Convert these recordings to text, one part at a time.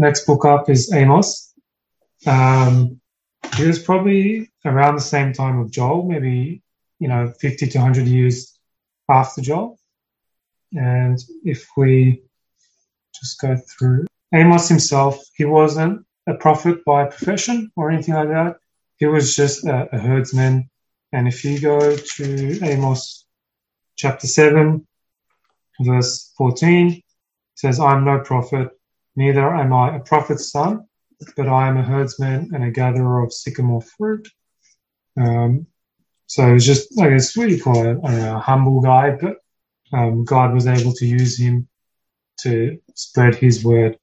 next book up is Amos. Um, it was probably around the same time of Joel, maybe you know, 50 to 100 years after Joel. And if we just go through Amos himself, he wasn't a prophet by profession or anything like that. He was just a, a herdsman. And if you go to Amos chapter 7, verse 14, it says, I am no prophet, neither am I a prophet's son, but I am a herdsman and a gatherer of sycamore fruit. Um, so was just, I guess, what do you call it, a humble guy, but um, God was able to use him to spread his word.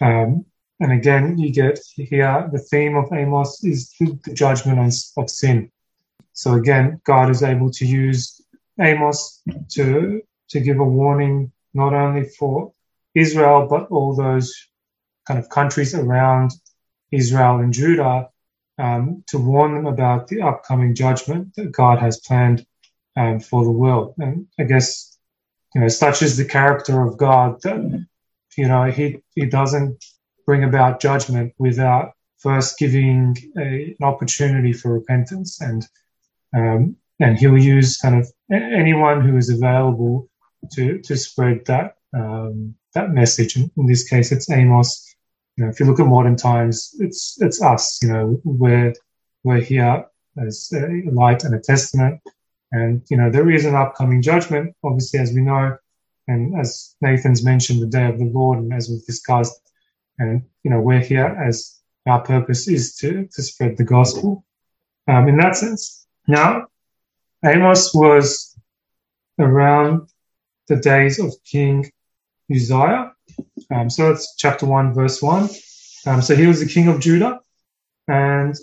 Um, and again, you get here the theme of Amos is the, the judgment on, of sin. So again, God is able to use Amos to to give a warning not only for Israel but all those kind of countries around Israel and Judah um, to warn them about the upcoming judgment that God has planned um, for the world. And I guess, you know, such is the character of God that, you know, he, he doesn't bring about judgment without first giving a, an opportunity for repentance and, um, and he'll use kind of anyone who is available to, to spread that, um, that message. In this case, it's Amos you know, if you look at modern times, it's it's us. You know, we're we're here as a light and a testament, and you know there is an upcoming judgment, obviously, as we know, and as Nathan's mentioned, the day of the Lord, and as we've discussed, and you know we're here as our purpose is to to spread the gospel. Um, in that sense, now Amos was around the days of King Uzziah, um, so that's chapter 1, verse 1. Um, so he was the king of Judah, and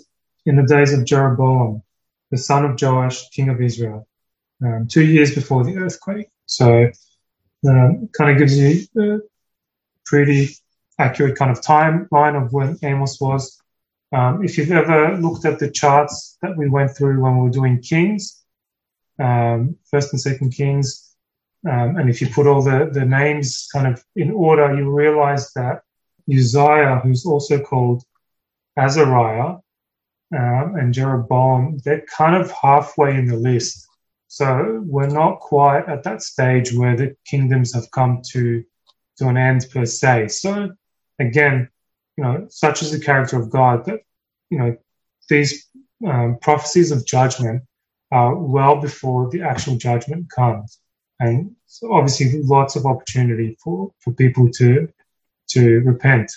in the days of Jeroboam, the son of Joash, king of Israel, um, two years before the earthquake. So um, kind of gives you a pretty accurate kind of timeline of when Amos was. Um, if you've ever looked at the charts that we went through when we were doing Kings, um, First and Second Kings, um, and if you put all the, the names kind of in order, you realize that Uzziah, who's also called Azariah, um, and Jeroboam, they're kind of halfway in the list. So we're not quite at that stage where the kingdoms have come to, to an end per se. So again, you know, such is the character of God that, you know, these um, prophecies of judgment are well before the actual judgment comes and so obviously lots of opportunity for, for people to to repent.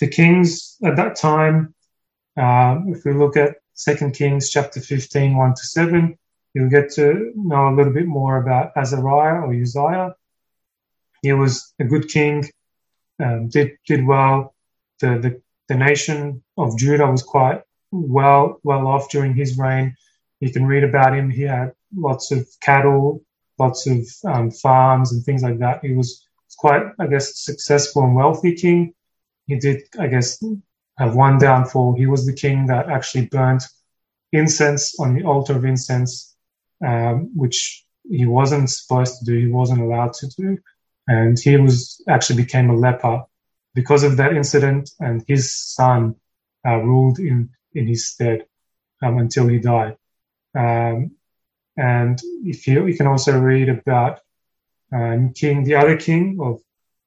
The kings at that time, um, if we look at Second Kings chapter 15, 1 to 7, you'll get to know a little bit more about Azariah or Uzziah. He was a good king, um, did did well. The, the the nation of Judah was quite well well off during his reign. You can read about him. He had lots of cattle, lots of um, farms and things like that. He was quite, I guess, successful and wealthy king. He did, I guess, have one downfall. He was the king that actually burnt incense on the altar of incense, um, which he wasn't supposed to do. He wasn't allowed to do. And he was actually became a leper because of that incident. And his son uh, ruled in, in his stead um, until he died. Um, and if you, you can also read about um, King, the other king of,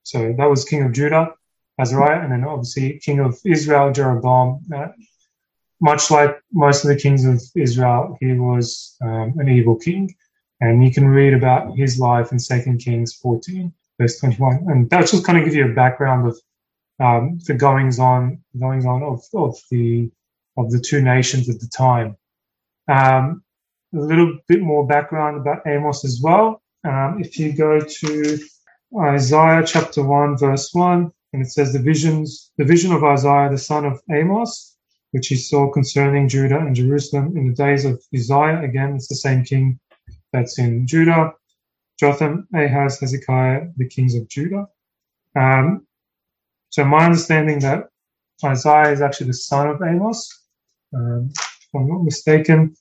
so that was King of Judah, Azariah, and then obviously King of Israel, Jeroboam. Uh, much like most of the kings of Israel, he was um, an evil king. And you can read about his life in 2 Kings 14, verse 21. And that just kind of give you a background of um, the goings on, goings on of, of the of the two nations at the time. Um, a little bit more background about Amos as well. Um, if you go to Isaiah chapter 1, verse 1, and it says the visions, the vision of Isaiah, the son of Amos, which he saw concerning Judah and Jerusalem in the days of Uzziah. Again, it's the same king that's in Judah. Jotham, Ahaz, Hezekiah, the kings of Judah. Um, so my understanding that Isaiah is actually the son of Amos, um, if I'm not mistaken.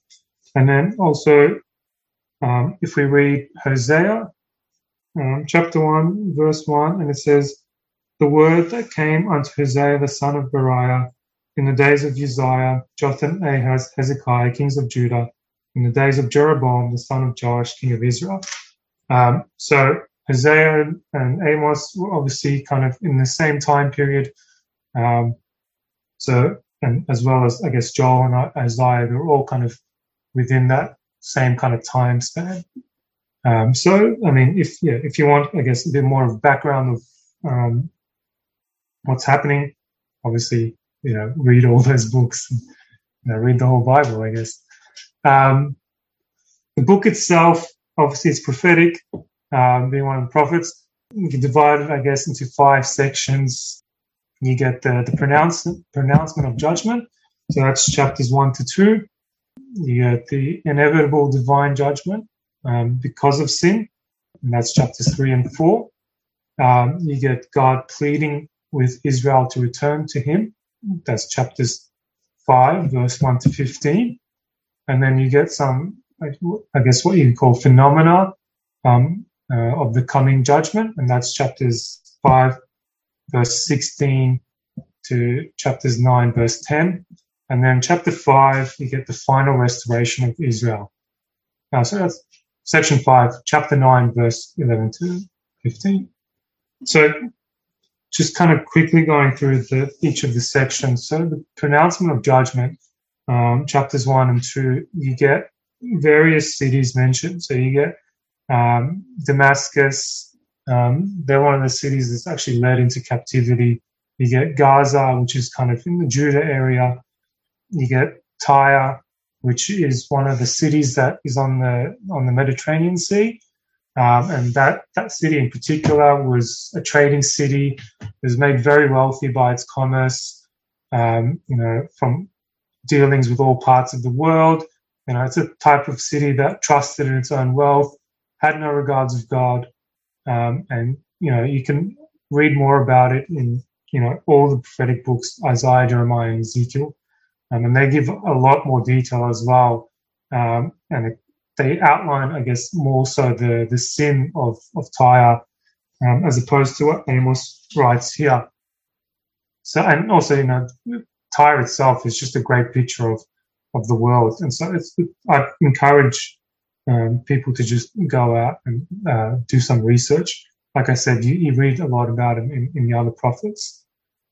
And then also, um, if we read Hosea, um, chapter 1, verse 1, and it says, the word that came unto Hosea the son of Beeri in the days of Uzziah, Jotham, Ahaz, Hezekiah, kings of Judah, in the days of Jeroboam the son of Joash, king of Israel. Um, so Hosea and Amos were obviously kind of in the same time period. Um, so, and as well as I guess Joel and Isaiah, they're all kind of within that same kind of time span. Um, so, I mean, if yeah, if you want, I guess a bit more of background of um, what's happening, obviously, you know, read all those books, you know, read the whole Bible, I guess. Um, the book itself, obviously, it's prophetic, um, being one of the prophets. You can divide it, I guess, into five sections. You get the, the pronouncement, pronouncement of judgment. So that's chapters one to two. You get the inevitable divine judgment um, because of sin, and that's chapters three and four. Um, you get God pleading with Israel to return to Him. That's chapters five, verse one to fifteen, and then you get some, I guess, what you call phenomena um, uh, of the coming judgment, and that's chapters five, verse sixteen to chapters nine, verse ten. And then chapter five, you get the final restoration of Israel. Uh, so that's section five, chapter nine, verse 11 to 15. So just kind of quickly going through the, each of the sections. So the pronouncement of judgment, um, chapters one and two, you get various cities mentioned. So you get um, Damascus. Um, they're one of the cities that's actually led into captivity. You get Gaza, which is kind of in the Judah area you get Tyre, which is one of the cities that is on the on the Mediterranean Sea. Um, and that, that city in particular was a trading city. It was made very wealthy by its commerce, um, you know, from dealings with all parts of the world. You know, it's a type of city that trusted in its own wealth, had no regards of God. Um, and, you know, you can read more about it in, you know, all the prophetic books, Isaiah, Jeremiah, and Ezekiel. Um, and they give a lot more detail as well. Um, and it, they outline, I guess, more so the, the sin of, of Tyre um, as opposed to what Amos writes here. So, and also, you know, Tyre itself is just a great picture of, of the world. And so it's, I encourage um, people to just go out and uh, do some research. Like I said, you, you read a lot about it in, in the other prophets.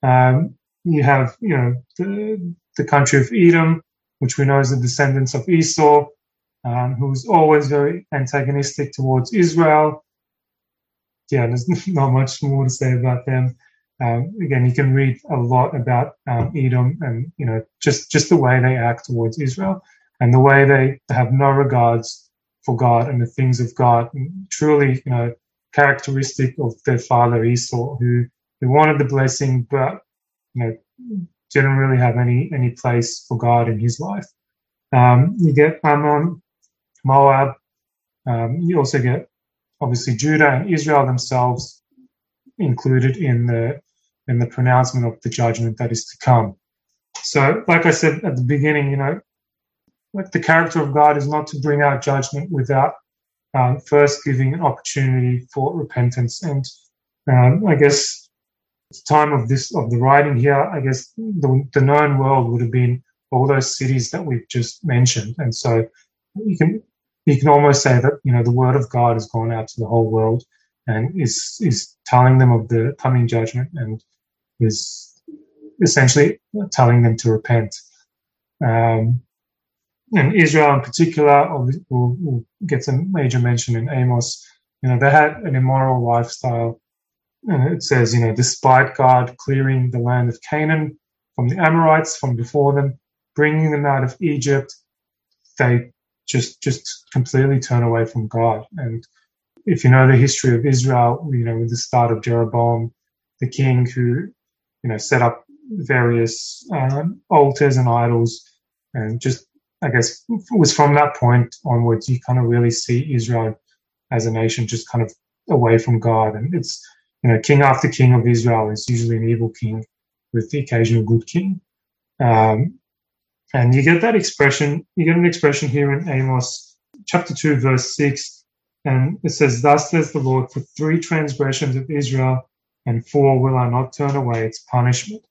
Um, you have, you know, the, the country of Edom, which we know is the descendants of Esau, um, who's always very antagonistic towards Israel. Yeah, there's not much more to say about them. Um, again, you can read a lot about um, Edom and you know just just the way they act towards Israel and the way they have no regards for God and the things of God. And truly, you know, characteristic of their father Esau, who who wanted the blessing, but you know didn't really have any any place for God in his life. Um, you get Ammon, Moab. Um, you also get obviously Judah and Israel themselves included in the in the pronouncement of the judgment that is to come. So, like I said at the beginning, you know, like the character of God is not to bring out judgment without um, first giving an opportunity for repentance. And um, I guess the time of this of the writing here, I guess the, the known world would have been all those cities that we've just mentioned, and so you can you can almost say that you know the word of God has gone out to the whole world and is is telling them of the coming judgment and is essentially telling them to repent. Um, and Israel in particular will, will get some major mention in Amos. You know, they had an immoral lifestyle it says, you know, despite God clearing the land of Canaan from the Amorites from before them, bringing them out of Egypt, they just just completely turn away from God. And if you know the history of Israel, you know, with the start of Jeroboam, the king who, you know, set up various um, altars and idols, and just I guess it was from that point onwards you kind of really see Israel as a nation just kind of away from God, and it's you know, king after king of Israel is usually an evil king with the occasional good king. Um, and you get that expression, you get an expression here in Amos chapter 2, verse 6. And it says, Thus says the Lord, for three transgressions of Israel and for will I not turn away its punishment.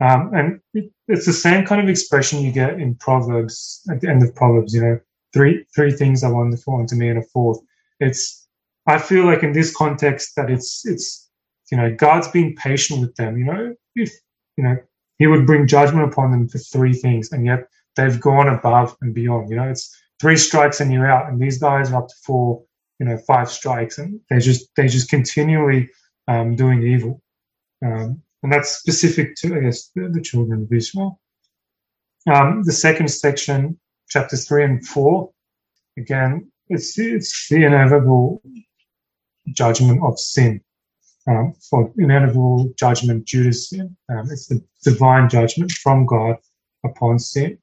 Um, and it, it's the same kind of expression you get in Proverbs at the end of Proverbs. You know, three three things are wonderful unto me, and a fourth. It's I feel like in this context that it's it's you know God's being patient with them. You know, if you know He would bring judgment upon them for three things, and yet they've gone above and beyond. You know, it's three strikes and you're out, and these guys are up to four, you know, five strikes, and they're just they're just continually um, doing evil. Um, and that's specific to, I guess, the, the children of Israel. Um, the second section, chapters three and four, again, it's it's the inevitable judgment of sin. Um, for inevitable judgment due to sin. Um, it's the divine judgment from God upon sin.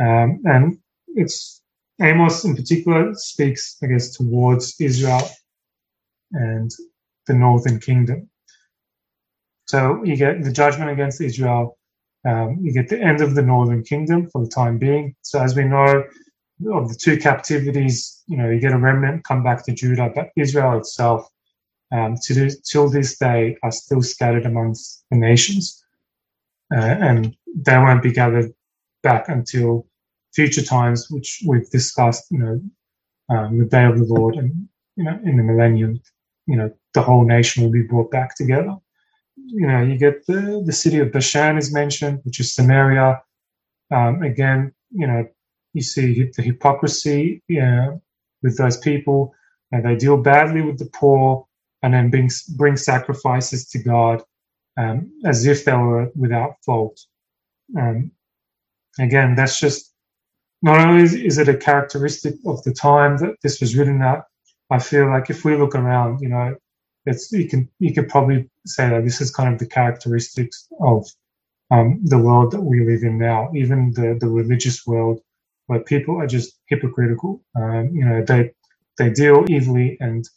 Um, and it's Amos in particular speaks, I guess, towards Israel and the northern kingdom. So you get the judgment against Israel. Um, you get the end of the northern kingdom for the time being. So as we know of the two captivities, you know, you get a remnant come back to Judah, but Israel itself, um, to till this day, are still scattered amongst the nations, uh, and they won't be gathered back until future times, which we've discussed. You know, um, the day of the Lord, and you know, in the millennium, you know, the whole nation will be brought back together you know, you get the, the city of Bashan is mentioned, which is Samaria. Um, again, you know, you see the hypocrisy know, with those people, and they deal badly with the poor, and then bring bring sacrifices to God um, as if they were without fault. Um, again, that's just not only is, is it a characteristic of the time that this was written at. I feel like if we look around, you know, it's you can you could probably say that this is kind of the characteristics of um, the world that we live in now, even the the religious world, where people are just hypocritical. Um, you know, they they deal evilly and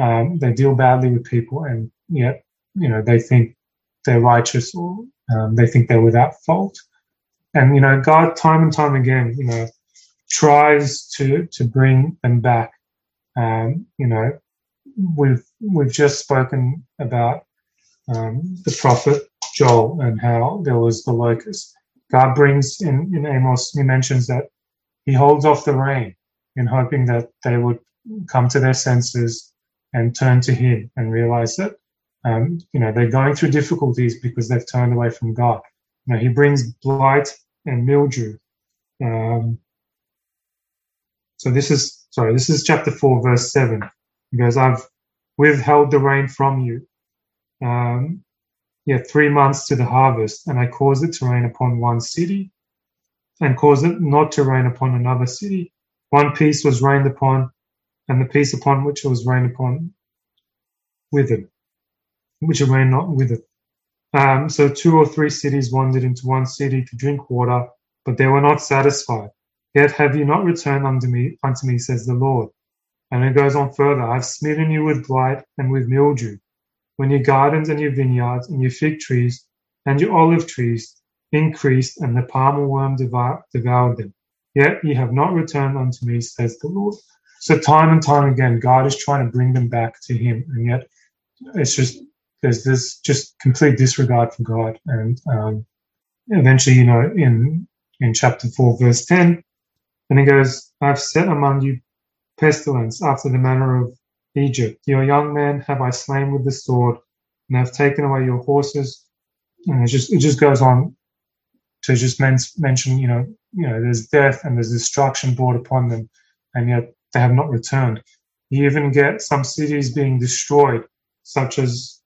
um, they deal badly with people, and yet you know they think they're righteous or um, they think they're without fault. And you know, God, time and time again, you know, tries to to bring them back. Um, you know, we've we've just spoken about um, the prophet Joel and how there was the locust. God brings in in Amos. He mentions that he holds off the rain in hoping that they would come to their senses and turn to Him and realize that um, you know they're going through difficulties because they've turned away from God. You know, He brings blight and mildew. Um, so this is sorry. This is chapter four, verse seven. He goes, I've withheld the rain from you. Um, yeah, three months to the harvest, and I caused it to rain upon one city and caused it not to rain upon another city. One piece was rained upon, and the piece upon which it was rained upon withered, which it rained not withered. Um, so two or three cities wandered into one city to drink water, but they were not satisfied. Yet have you not returned unto me, unto me, says the Lord. And it goes on further I've smitten you with blight and with mildew, when your gardens and your vineyards and your fig trees and your olive trees increased, and the palmer worm devoured them. Yet ye have not returned unto me, says the Lord. So time and time again, God is trying to bring them back to Him, and yet it's just there's this just complete disregard for God. And um, eventually, you know, in in chapter four, verse ten, and he goes, "I've set among you pestilence after the manner of Egypt. Your young men have I slain with the sword, and have taken away your horses. And it just it just goes on to just men- mention, you know, you know, there's death and there's destruction brought upon them, and yet they have not returned. You even get some cities being destroyed, such as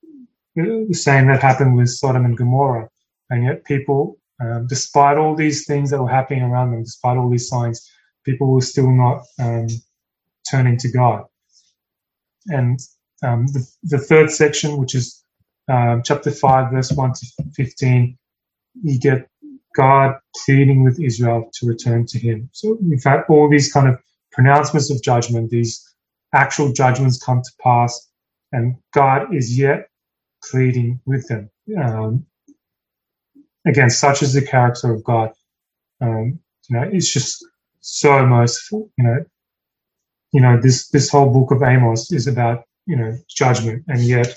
the same that happened with Sodom and Gomorrah, and yet people, um, despite all these things that were happening around them, despite all these signs, people were still not um, turning to God. And um, the, the, third section, which is um, chapter 5, verse 1 to 15, you get God pleading with Israel to return to Him. So, in fact, all these kind of pronouncements of judgment, these actual judgments come to pass, and God is yet pleading with them. Um, again, such is the character of God. Um, you know, it's just so merciful. You know, you know, this this whole book of Amos is about you know judgment, and yet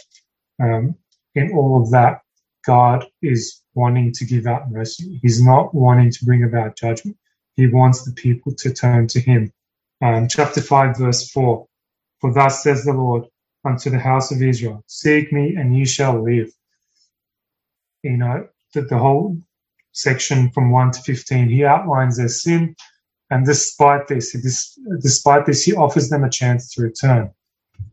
um, in all of that, God is wanting to give out mercy. He's not wanting to bring about judgment. He wants the people to turn to Him. Um, chapter 5, verse 4 For thus says the Lord unto the house of Israel, Seek me and ye shall live. You know, the, the whole section from 1 to 15, he outlines their sin. And despite this, despite this, he offers them a chance to return.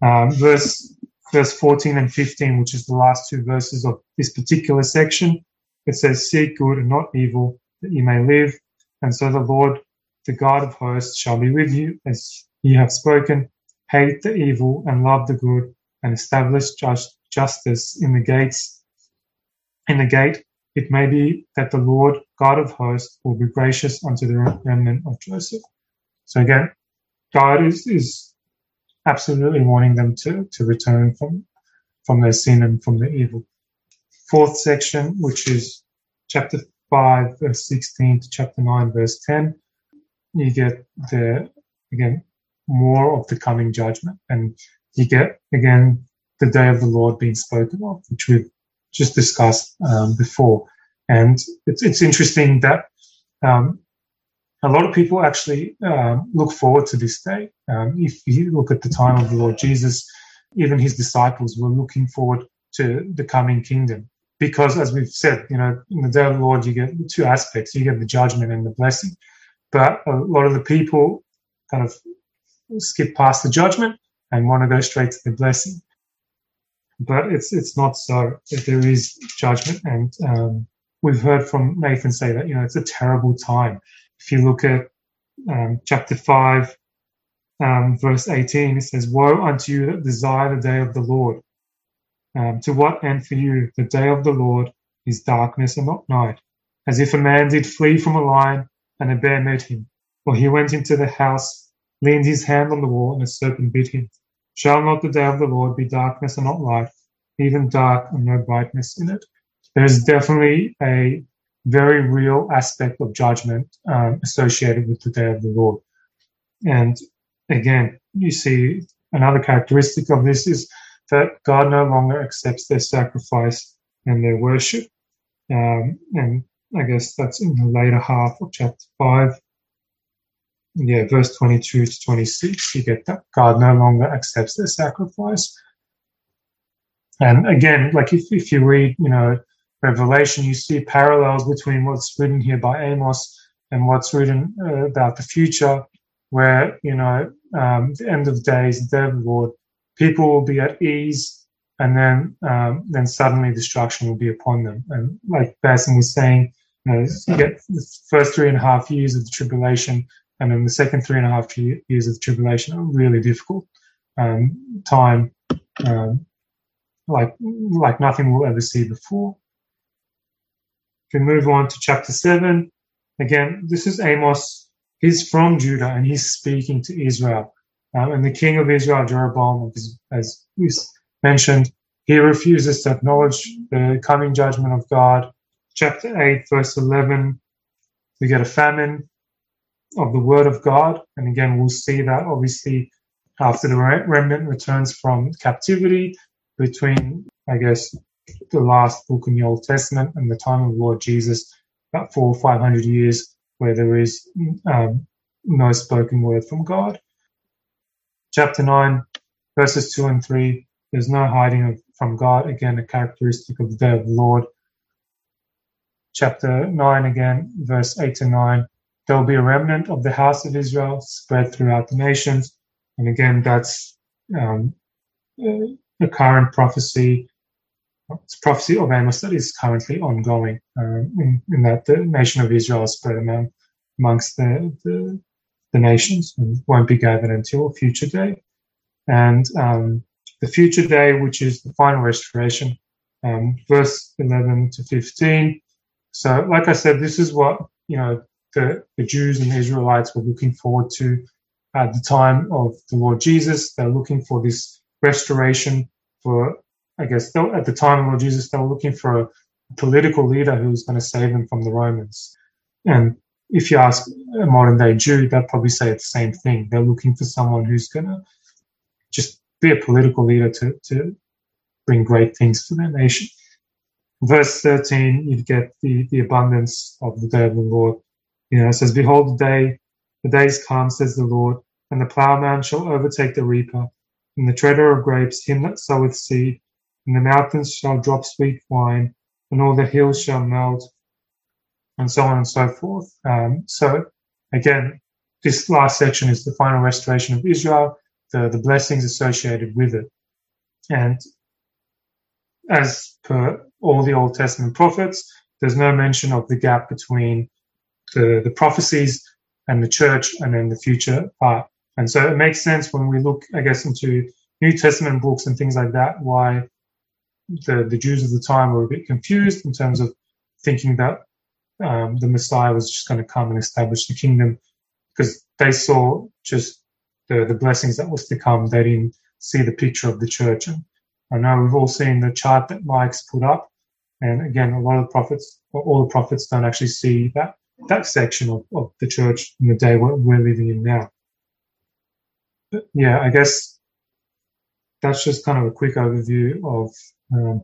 Um, verse verse 14 and 15, which is the last two verses of this particular section, it says, Seek good and not evil, that you may live. And so the Lord, the God of hosts, shall be with you, as ye have spoken. Hate the evil and love the good, and establish just, justice in the gates. In the gate, it may be that the Lord, God of hosts, will be gracious unto the remnant of Joseph. So again, God is, is absolutely wanting them to, to return from, from their sin and from their evil. Fourth section, which is chapter 5, verse 16 to chapter 9, verse 10, you get the, again, more of the coming judgment. And you get, again, the day of the Lord being spoken of, which we've just discussed um, before. And it's, it's interesting that um, a lot of people actually um, look forward to this day. Um, if you look at the time of the Lord Jesus, even his disciples were looking forward to the coming kingdom. Because, as we've said, you know, in the day of the Lord, you get two aspects you get the judgment and the blessing. But a lot of the people kind of skip past the judgment and want to go straight to the blessing. But it's it's not so. There is judgment, and um, we've heard from Nathan say that you know it's a terrible time if you look at um, chapter 5, um, verse 18, it says, Woe unto you that desire the day of the Lord. Um, to what end for you? The day of the Lord is darkness and not night. As if a man did flee from a lion and a bear met him, or he went into the house, leaned his hand on the wall, and a serpent bit him. Shall not the day of the Lord be darkness and not light, even dark and no brightness in it? There is definitely a very real aspect of judgment um, associated with the day of the Lord. And again, you see another characteristic of this is that God no longer accepts their sacrifice and their worship. Um, and I guess that's in the later half of chapter 5. Yeah, verse 22 to 26, you get that God no longer accepts their sacrifice. And again, like if, if you read, you know, Revelation, you see parallels between what's written here by Amos and what's written uh, about the future, where, you know, um, the end of days, the Lord, people will be at ease, and then um, then suddenly destruction will be upon them. And like Basim was saying, you, know, you get the first three and a half years of the tribulation, and then the second three and a half years of the tribulation are really difficult um, time, um, like like nothing we'll ever see before. If we move on to chapter 7, again, this is Amos. He's from Judah and he's speaking to Israel. Um, and the king of Israel, Jeroboam, as we mentioned, he refuses to acknowledge the coming judgment of God. Chapter 8, verse 11, we get a famine of the word of God. And again, we'll see that obviously after the remnant returns from captivity between, I guess, the last book in the Old Testament and the time of the Lord Jesus, about four or five hundred years, where there is um, no spoken word from God. Chapter 9, verses 2 and 3, there's no hiding of, from God, again, a characteristic of the day of the Lord. Chapter 9, again, verse 8 to 9, there will be a remnant of the house of Israel spread throughout the nations. And again, that's um, a current prophecy prophecy of Amos that is currently ongoing um, in, in, that the nation of Israel is spread among, amongst the, the, the, nations and won't be gathered until a future day. And um, the future day, which is the final restoration, um, verse 11 to 15. So, like I said, this is what, you know, the, the Jews and the Israelites were looking forward to at the time of the Lord Jesus. They're looking for this restoration for I guess at the time Lord Jesus, they were looking for a political leader who was going to save them from the Romans. And if you ask a modern day Jew, they'd probably say the same thing. They're looking for someone who's going to just be a political leader to, to bring great things for their nation. Verse 13, you'd get the, the abundance of the day of the Lord. You know, it says, Behold, the day, the days come, says the Lord, and the plowman shall overtake the reaper, and the treader of grapes him that soweth seed, and the mountains shall drop sweet wine, and all the hills shall melt, and so on and so forth. Um, so again, this last section is the final restoration of Israel, the, the blessings associated with it. And as per all the Old Testament prophets, there's no mention of the gap between the, the prophecies and the church and then the future part. And so it makes sense when we look, I guess, into New Testament books and things like that, why the, the Jews of the time were a bit confused in terms of thinking that um, the Messiah was just going to come and establish the kingdom because they saw just the, the blessings that was to come. They didn't see the picture of the church. And I know we've all seen the chart that Mike's put up. And again, a lot of the prophets, all the prophets don't actually see that, that section of, of the church in the day we're, we're living in now. But yeah, I guess that's just kind of a quick overview of um,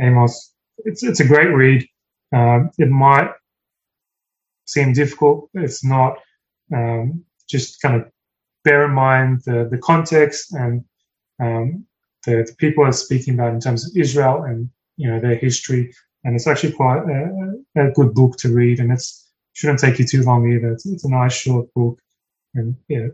Amos. It's, it's a great read. Um, it might seem difficult. It's not. Um, just kind of bear in mind the, the context and um, the, the, people are speaking about in terms of Israel and you know their history. And it's actually quite a, a good book to read, and it shouldn't take you too long either. It's, it's a nice short book, and yeah,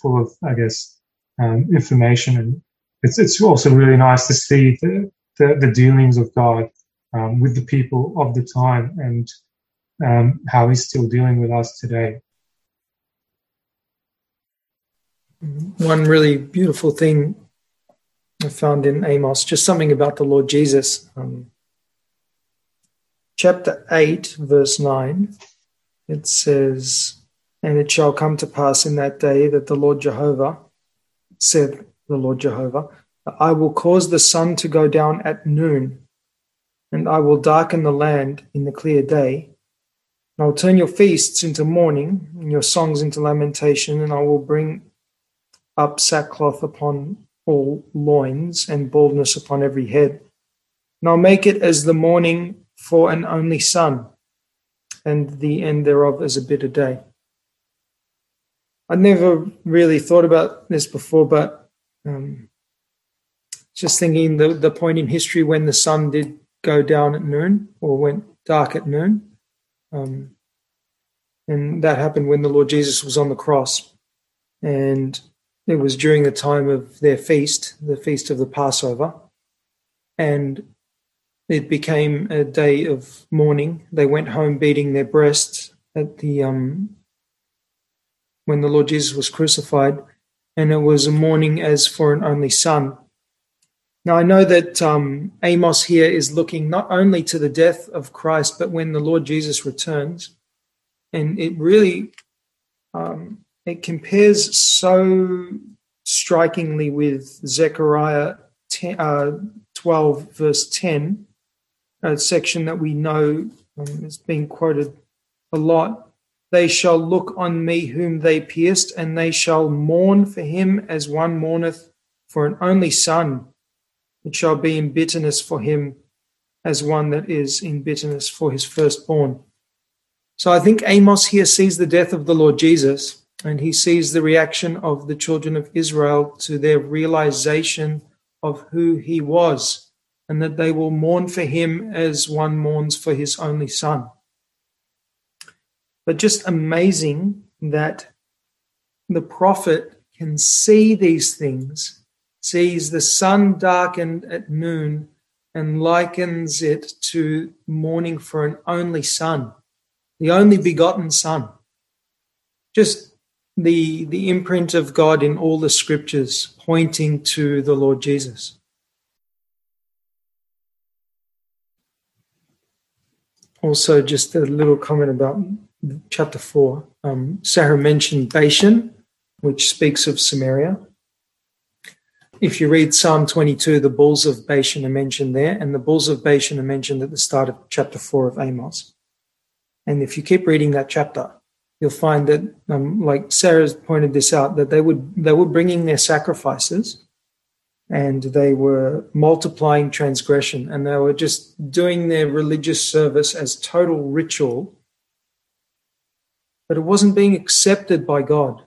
full of I guess um, information, and it's it's also really nice to see the the, the dealings of God um, with the people of the time and um, how He's still dealing with us today. One really beautiful thing I found in Amos, just something about the Lord Jesus. Um, chapter 8, verse 9, it says, And it shall come to pass in that day that the Lord Jehovah, said the Lord Jehovah, I will cause the sun to go down at noon, and I will darken the land in the clear day. And I will turn your feasts into mourning, and your songs into lamentation, and I will bring up sackcloth upon all loins, and baldness upon every head. And I'll make it as the morning for an only son, and the end thereof as a bitter day. I'd never really thought about this before, but um, just thinking the, the point in history when the sun did go down at noon or went dark at noon. Um, and that happened when the Lord Jesus was on the cross. And it was during the time of their feast, the feast of the Passover. And it became a day of mourning. They went home beating their breasts at the um, when the Lord Jesus was crucified, and it was a mourning as for an only son. Now, I know that um, Amos here is looking not only to the death of Christ, but when the Lord Jesus returns. And it really um, it compares so strikingly with Zechariah 10, uh, 12, verse 10, a section that we know um, is being quoted a lot. They shall look on me whom they pierced, and they shall mourn for him as one mourneth for an only son it shall be in bitterness for him as one that is in bitterness for his firstborn. So I think Amos here sees the death of the Lord Jesus and he sees the reaction of the children of Israel to their realization of who he was and that they will mourn for him as one mourns for his only son. But just amazing that the prophet can see these things sees the sun darkened at noon and likens it to mourning for an only son, the only begotten son. Just the, the imprint of God in all the scriptures pointing to the Lord Jesus. Also, just a little comment about chapter 4. Um, Sarah mentioned Bashan, which speaks of Samaria if you read Psalm 22, the bulls of Bashan are mentioned there, and the bulls of Bashan are mentioned at the start of chapter 4 of Amos. And if you keep reading that chapter, you'll find that, um, like Sarah's pointed this out, that they would they were bringing their sacrifices, and they were multiplying transgression and they were just doing their religious service as total ritual but it wasn't being accepted by god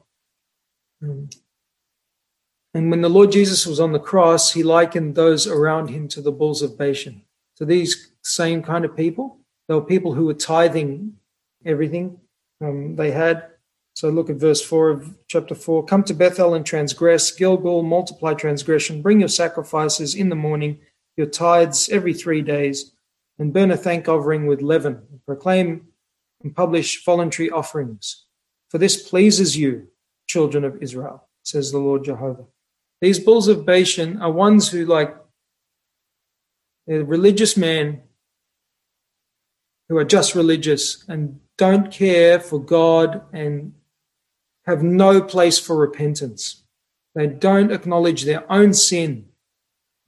and when the lord jesus was on the cross he likened those around him to the bulls of bashan to these same kind of people they were people who were tithing everything um, they had so look at verse 4 of chapter 4. Come to Bethel and transgress, Gilgal, multiply transgression, bring your sacrifices in the morning, your tithes every three days, and burn a thank offering with leaven. Proclaim and publish voluntary offerings. For this pleases you, children of Israel, says the Lord Jehovah. These bulls of Bashan are ones who, like a religious men, who are just religious and don't care for God and have no place for repentance. They don't acknowledge their own sin.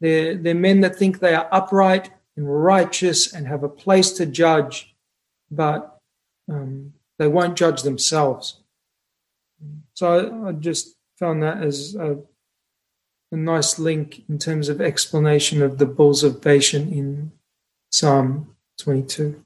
They're, they're men that think they are upright and righteous and have a place to judge, but um, they won't judge themselves. So I, I just found that as a, a, nice link in terms of explanation of the bulls of Bashan in Psalm 22.